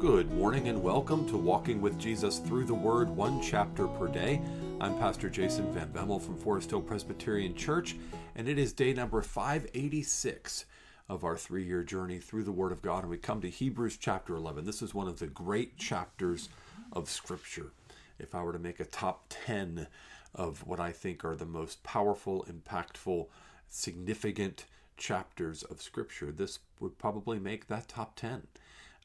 Good morning and welcome to Walking with Jesus Through the Word, one chapter per day. I'm Pastor Jason Van Bemmel from Forest Hill Presbyterian Church, and it is day number 586 of our three year journey through the Word of God. And we come to Hebrews chapter 11. This is one of the great chapters of Scripture. If I were to make a top 10 of what I think are the most powerful, impactful, significant chapters of Scripture, this would probably make that top 10.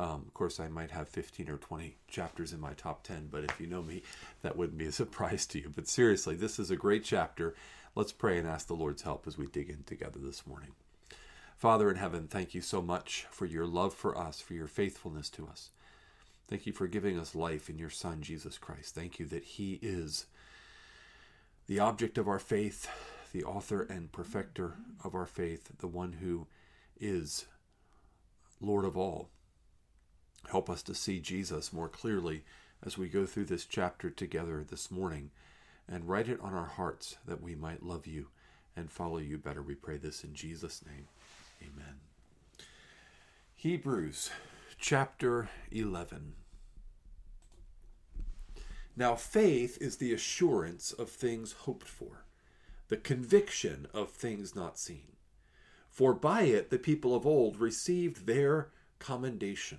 Um, of course, I might have 15 or 20 chapters in my top 10, but if you know me, that wouldn't be a surprise to you. But seriously, this is a great chapter. Let's pray and ask the Lord's help as we dig in together this morning. Father in heaven, thank you so much for your love for us, for your faithfulness to us. Thank you for giving us life in your Son, Jesus Christ. Thank you that He is the object of our faith, the author and perfecter of our faith, the one who is Lord of all Help us to see Jesus more clearly as we go through this chapter together this morning and write it on our hearts that we might love you and follow you better. We pray this in Jesus' name. Amen. Hebrews chapter 11. Now, faith is the assurance of things hoped for, the conviction of things not seen. For by it the people of old received their commendation.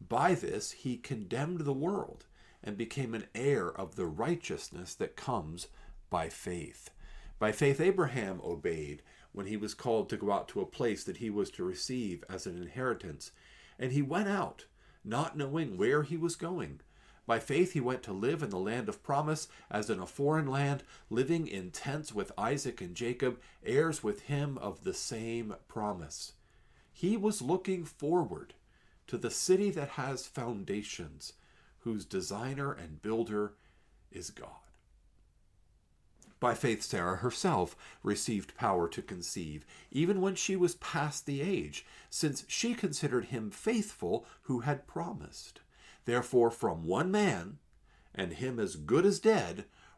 By this he condemned the world and became an heir of the righteousness that comes by faith. By faith, Abraham obeyed when he was called to go out to a place that he was to receive as an inheritance. And he went out, not knowing where he was going. By faith, he went to live in the land of promise, as in a foreign land, living in tents with Isaac and Jacob, heirs with him of the same promise. He was looking forward to the city that has foundations, whose designer and builder is God. By faith, Sarah herself received power to conceive, even when she was past the age, since she considered him faithful who had promised. Therefore, from one man, and him as good as dead,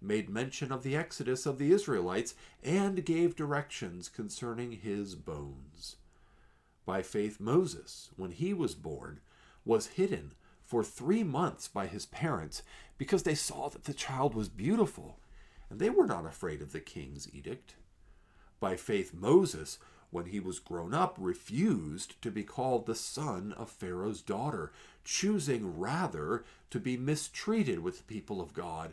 made mention of the exodus of the Israelites and gave directions concerning his bones. By faith, Moses, when he was born, was hidden for three months by his parents because they saw that the child was beautiful, and they were not afraid of the king's edict. By faith, Moses, when he was grown up, refused to be called the son of Pharaoh's daughter, choosing rather to be mistreated with the people of God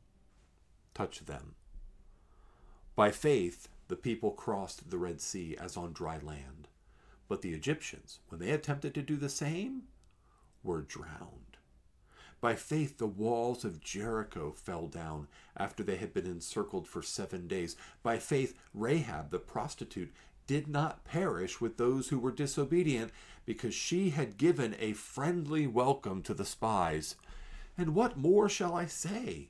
Touch them. By faith the people crossed the Red Sea as on dry land. But the Egyptians, when they attempted to do the same, were drowned. By faith, the walls of Jericho fell down after they had been encircled for seven days. By faith, Rahab the prostitute did not perish with those who were disobedient, because she had given a friendly welcome to the spies. And what more shall I say?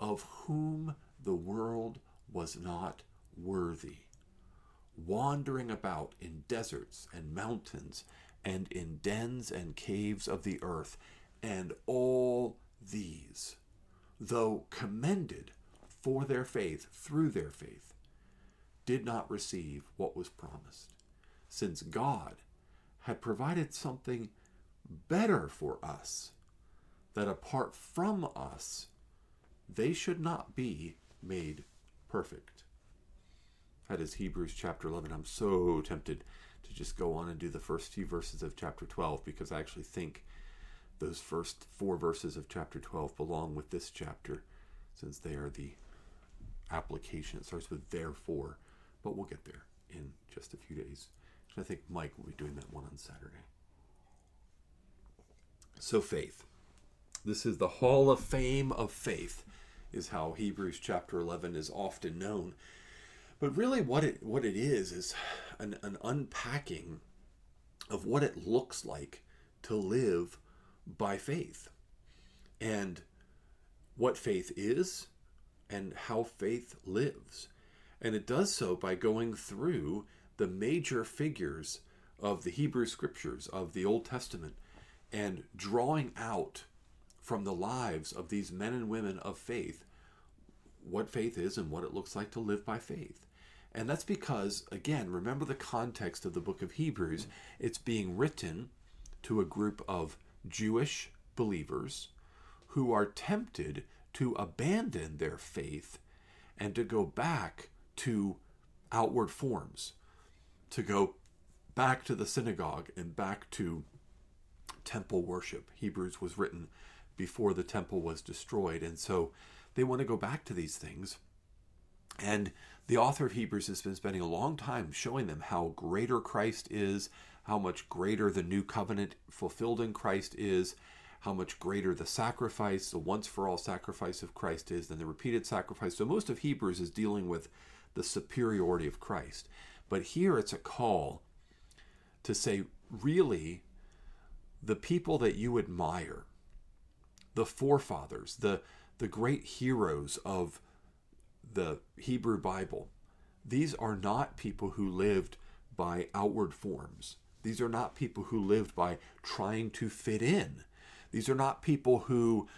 of whom the world was not worthy, wandering about in deserts and mountains and in dens and caves of the earth, and all these, though commended for their faith through their faith, did not receive what was promised, since God had provided something better for us, that apart from us, they should not be made perfect. That is Hebrews chapter 11. I'm so tempted to just go on and do the first few verses of chapter 12 because I actually think those first four verses of chapter 12 belong with this chapter since they are the application. It starts with therefore, but we'll get there in just a few days. I think Mike will be doing that one on Saturday. So, faith. This is the Hall of Fame of faith, is how Hebrews chapter 11 is often known. But really, what it what it is is an, an unpacking of what it looks like to live by faith, and what faith is, and how faith lives, and it does so by going through the major figures of the Hebrew Scriptures of the Old Testament and drawing out from the lives of these men and women of faith what faith is and what it looks like to live by faith. And that's because, again, remember the context of the book of Hebrews. It's being written to a group of Jewish believers who are tempted to abandon their faith and to go back to outward forms, to go back to the synagogue and back to temple worship. Hebrews was written before the temple was destroyed. And so they want to go back to these things. And the author of Hebrews has been spending a long time showing them how greater Christ is, how much greater the new covenant fulfilled in Christ is, how much greater the sacrifice, the once for all sacrifice of Christ is than the repeated sacrifice. So most of Hebrews is dealing with the superiority of Christ. But here it's a call to say, really, the people that you admire, the forefathers, the, the great heroes of the Hebrew Bible, these are not people who lived by outward forms. These are not people who lived by trying to fit in. These are not people who,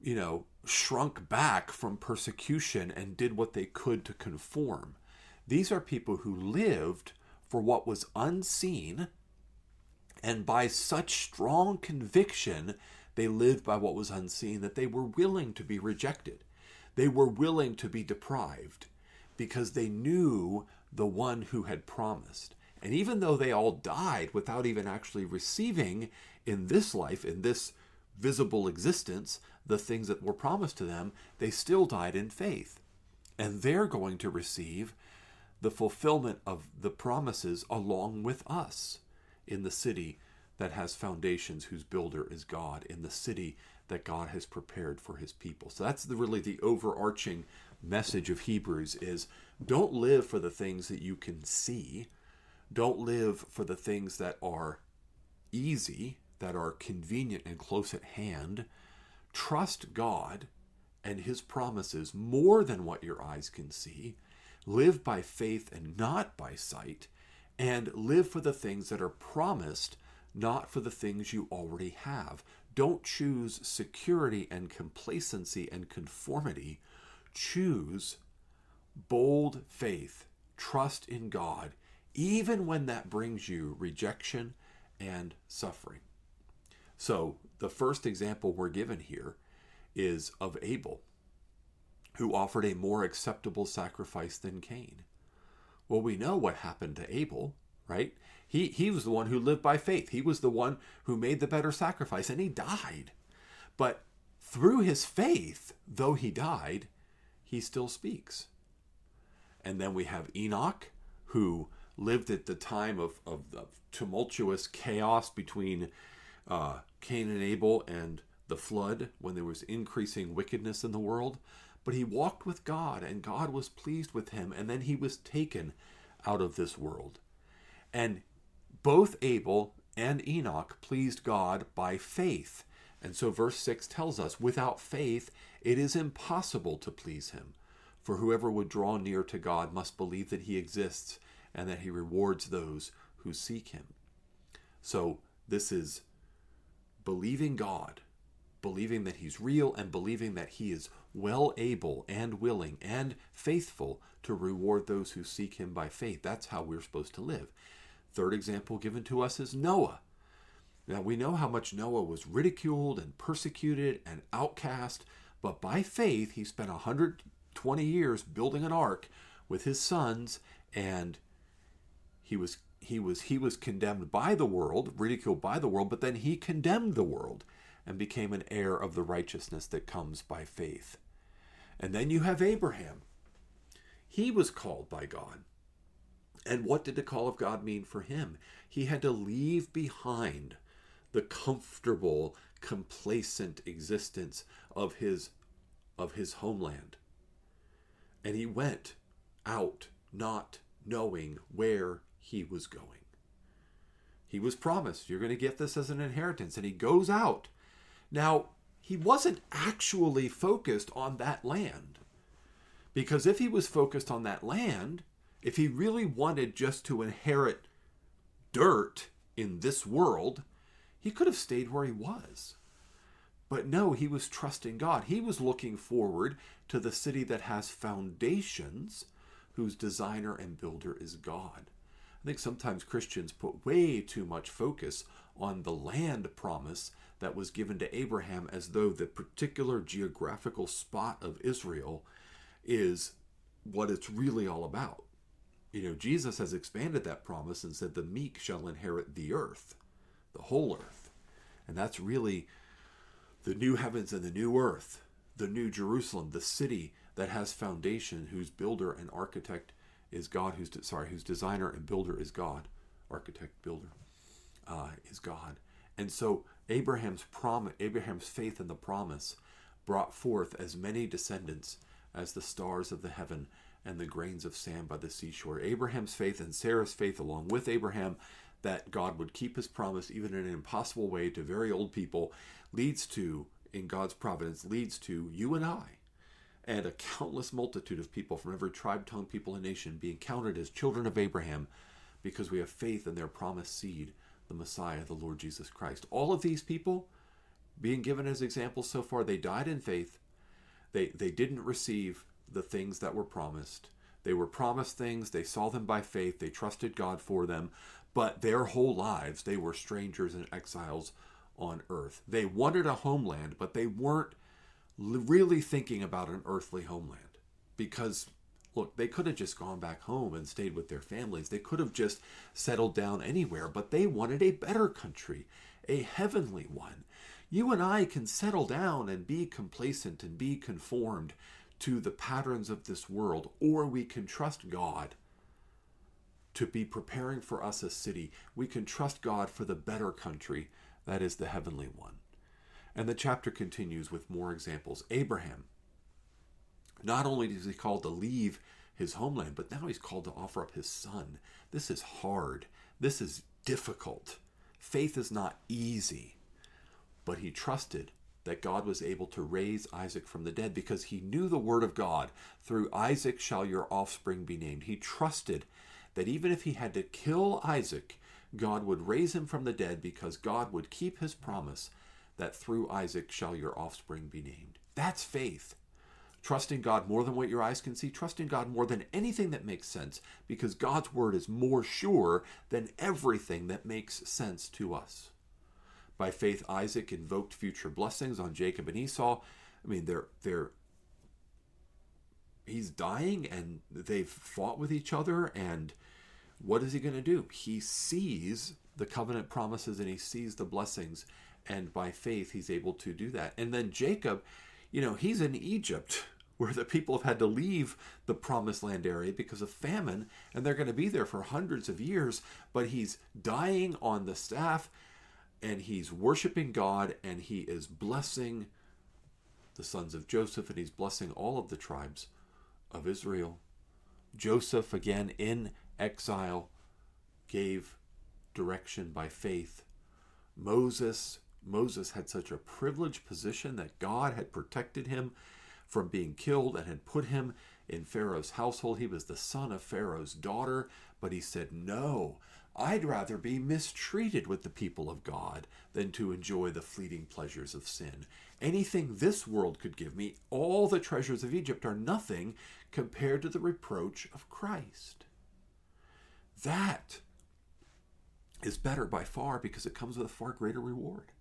you know, shrunk back from persecution and did what they could to conform. These are people who lived for what was unseen, and by such strong conviction, they lived by what was unseen that they were willing to be rejected. They were willing to be deprived because they knew the one who had promised. And even though they all died without even actually receiving in this life, in this visible existence, the things that were promised to them, they still died in faith. And they're going to receive the fulfillment of the promises along with us in the city that has foundations whose builder is God, in the city that God has prepared for his people. So that's the, really the overarching message of Hebrews is don't live for the things that you can see. Don't live for the things that are easy, that are convenient and close at hand. Trust God and his promises more than what your eyes can see. Live by faith and not by sight. And live for the things that are promised, not for the things you already have. Don't choose security and complacency and conformity. Choose bold faith, trust in God, even when that brings you rejection and suffering. So, the first example we're given here is of Abel, who offered a more acceptable sacrifice than Cain. Well, we know what happened to Abel, right? He, he was the one who lived by faith. He was the one who made the better sacrifice, and he died. But through his faith, though he died, he still speaks. And then we have Enoch, who lived at the time of, of the tumultuous chaos between uh, Cain and Abel and the flood, when there was increasing wickedness in the world. But he walked with God, and God was pleased with him, and then he was taken out of this world. And both Abel and Enoch pleased God by faith. And so verse 6 tells us without faith, it is impossible to please him. For whoever would draw near to God must believe that he exists and that he rewards those who seek him. So this is believing God, believing that he's real, and believing that he is well able and willing and faithful to reward those who seek him by faith. That's how we're supposed to live. Third example given to us is Noah. Now we know how much Noah was ridiculed and persecuted and outcast, but by faith he spent 120 years building an ark with his sons and he was he was he was condemned by the world, ridiculed by the world, but then he condemned the world and became an heir of the righteousness that comes by faith. And then you have Abraham. He was called by God. And what did the call of God mean for him? He had to leave behind the comfortable, complacent existence of his of his homeland. And he went out not knowing where he was going. He was promised, You're going to get this as an inheritance. And he goes out. Now, he wasn't actually focused on that land. Because if he was focused on that land, if he really wanted just to inherit dirt in this world, he could have stayed where he was. But no, he was trusting God. He was looking forward to the city that has foundations, whose designer and builder is God. I think sometimes Christians put way too much focus on the land promise that was given to Abraham as though the particular geographical spot of Israel is what it's really all about. You know, Jesus has expanded that promise and said, The meek shall inherit the earth, the whole earth. And that's really the new heavens and the new earth, the new Jerusalem, the city that has foundation, whose builder and architect is God, whose de- sorry, whose designer and builder is God, architect, builder, uh, is God. And so Abraham's promise, Abraham's faith in the promise, brought forth as many descendants as the stars of the heaven and the grains of sand by the seashore. Abraham's faith and Sarah's faith, along with Abraham, that God would keep his promise even in an impossible way to very old people, leads to, in God's providence, leads to you and I and a countless multitude of people from every tribe, tongue, people, and nation being counted as children of Abraham because we have faith in their promised seed, the Messiah, the Lord Jesus Christ. All of these people being given as examples so far, they died in faith. They they didn't receive the things that were promised. They were promised things, they saw them by faith, they trusted God for them, but their whole lives they were strangers and exiles on earth. They wanted a homeland, but they weren't really thinking about an earthly homeland because look, they could have just gone back home and stayed with their families. They could have just settled down anywhere, but they wanted a better country, a heavenly one. You and I can settle down and be complacent and be conformed to the patterns of this world, or we can trust God to be preparing for us a city. We can trust God for the better country that is the heavenly one. And the chapter continues with more examples. Abraham, not only is he called to leave his homeland, but now he's called to offer up his son. This is hard. This is difficult. Faith is not easy. But he trusted that God was able to raise Isaac from the dead because he knew the word of God. Through Isaac shall your offspring be named. He trusted that even if he had to kill Isaac, God would raise him from the dead because God would keep his promise that through Isaac shall your offspring be named. That's faith. Trusting God more than what your eyes can see, trusting God more than anything that makes sense, because God's word is more sure than everything that makes sense to us. By faith, Isaac invoked future blessings on Jacob and Esau. I mean, they're they're he's dying and they've fought with each other and what is he going to do? He sees the covenant promises and he sees the blessings and by faith he's able to do that. And then Jacob, you know, he's in Egypt where the people have had to leave the promised land area because of famine and they're going to be there for hundreds of years, but he's dying on the staff and he's worshiping God and he is blessing the sons of Joseph and he's blessing all of the tribes of Israel. Joseph, again in exile, gave direction by faith. Moses, Moses had such a privileged position that God had protected him from being killed and had put him in Pharaoh's household. He was the son of Pharaoh's daughter, but he said, No, I'd rather be mistreated with the people of God than to enjoy the fleeting pleasures of sin. Anything this world could give me, all the treasures of Egypt are nothing compared to the reproach of Christ. That is better by far because it comes with a far greater reward.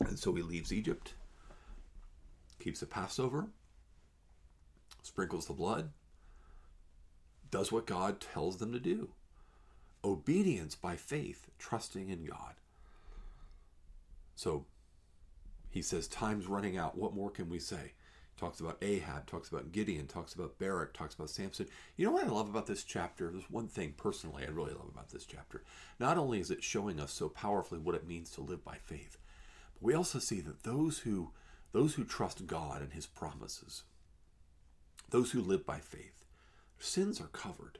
And so he leaves Egypt, keeps the Passover, sprinkles the blood, does what God tells them to do. Obedience by faith, trusting in God. So he says, Time's running out. What more can we say? Talks about Rahab, talks about Gideon, talks about Barak, talks about Samson. You know what I love about this chapter? There's one thing personally I really love about this chapter. Not only is it showing us so powerfully what it means to live by faith, but we also see that those who those who trust God and his promises, those who live by faith, Sins are covered,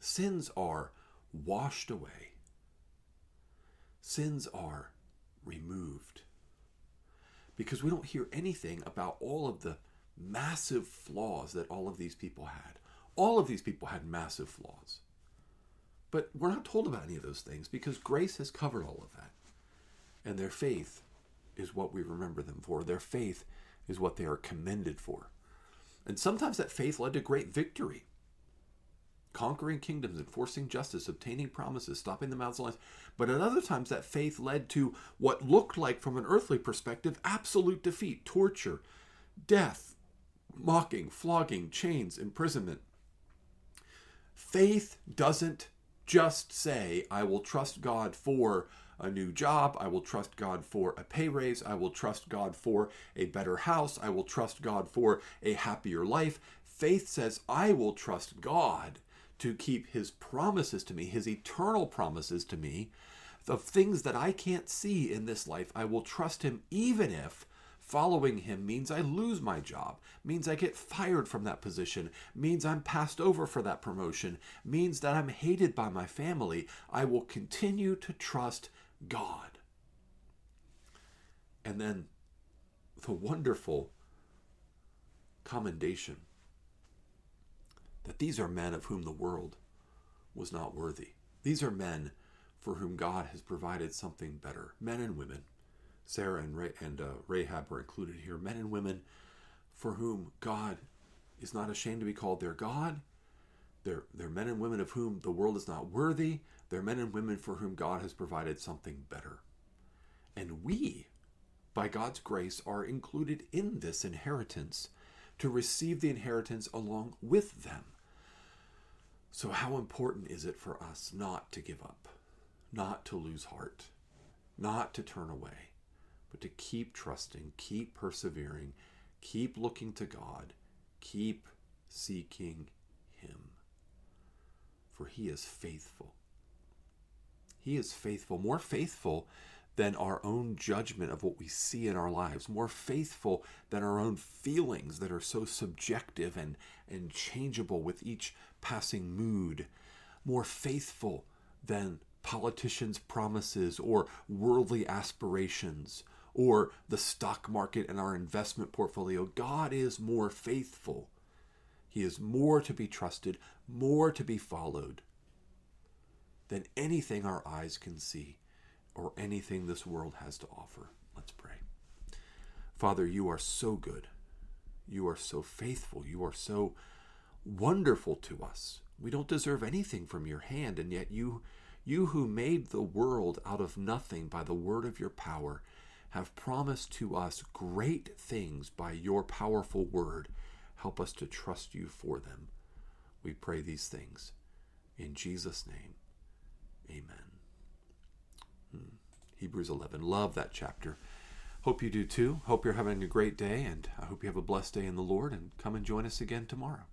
sins are washed away, sins are removed. Because we don't hear anything about all of the massive flaws that all of these people had. All of these people had massive flaws. But we're not told about any of those things because grace has covered all of that. And their faith is what we remember them for. Their faith is what they are commended for. And sometimes that faith led to great victory. Conquering kingdoms, enforcing justice, obtaining promises, stopping the mouths of lions. But at other times, that faith led to what looked like, from an earthly perspective, absolute defeat, torture, death, mocking, flogging, chains, imprisonment. Faith doesn't just say, I will trust God for a new job. I will trust God for a pay raise. I will trust God for a better house. I will trust God for a happier life. Faith says, I will trust God to keep his promises to me, his eternal promises to me, of things that I can't see in this life. I will trust him even if following him means I lose my job, means I get fired from that position, means I'm passed over for that promotion, means that I'm hated by my family. I will continue to trust God. And then the wonderful commendation these are men of whom the world was not worthy. These are men for whom God has provided something better. Men and women. Sarah and, and uh, Rahab are included here. Men and women for whom God is not ashamed to be called their God. They're, they're men and women of whom the world is not worthy. They're men and women for whom God has provided something better. And we, by God's grace, are included in this inheritance to receive the inheritance along with them. So, how important is it for us not to give up, not to lose heart, not to turn away, but to keep trusting, keep persevering, keep looking to God, keep seeking Him? For He is faithful. He is faithful, more faithful than our own judgment of what we see in our lives, more faithful than our own feelings that are so subjective and, and changeable with each passing mood, more faithful than politicians' promises or worldly aspirations or the stock market and our investment portfolio. God is more faithful. He is more to be trusted, more to be followed than anything our eyes can see or anything this world has to offer. Let's pray. Father, you are so good. You are so faithful. You are so wonderful to us. We don't deserve anything from your hand, and yet you, you who made the world out of nothing by the word of your power, have promised to us great things by your powerful word. Help us to trust you for them. We pray these things. In Jesus' name, amen. Hmm. Hebrews 11. Love that chapter. Hope you do too. Hope you're having a great day, and I hope you have a blessed day in the Lord. And come and join us again tomorrow.